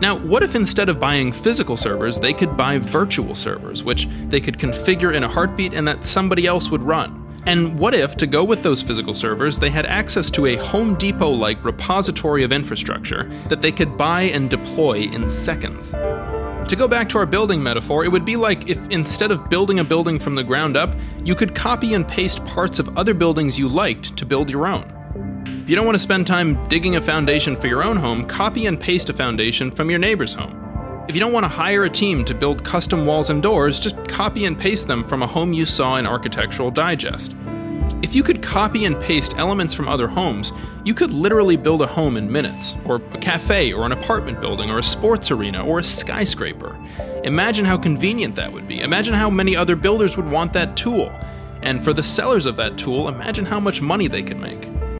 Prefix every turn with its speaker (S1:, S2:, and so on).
S1: Now, what if instead of buying physical servers, they could buy virtual servers, which they could configure in a heartbeat and that somebody else would run? And what if, to go with those physical servers, they had access to a Home Depot like repository of infrastructure that they could buy and deploy in seconds? To go back to our building metaphor, it would be like if instead of building a building from the ground up, you could copy and paste parts of other buildings you liked to build your own. If you don't want to spend time digging a foundation for your own home, copy and paste a foundation from your neighbor's home. If you don't want to hire a team to build custom walls and doors, just copy and paste them from a home you saw in Architectural Digest. If you could copy and paste elements from other homes, you could literally build a home in minutes, or a cafe, or an apartment building, or a sports arena, or a skyscraper. Imagine how convenient that would be. Imagine how many other builders would want that tool. And for the sellers of that tool, imagine how much money they could make.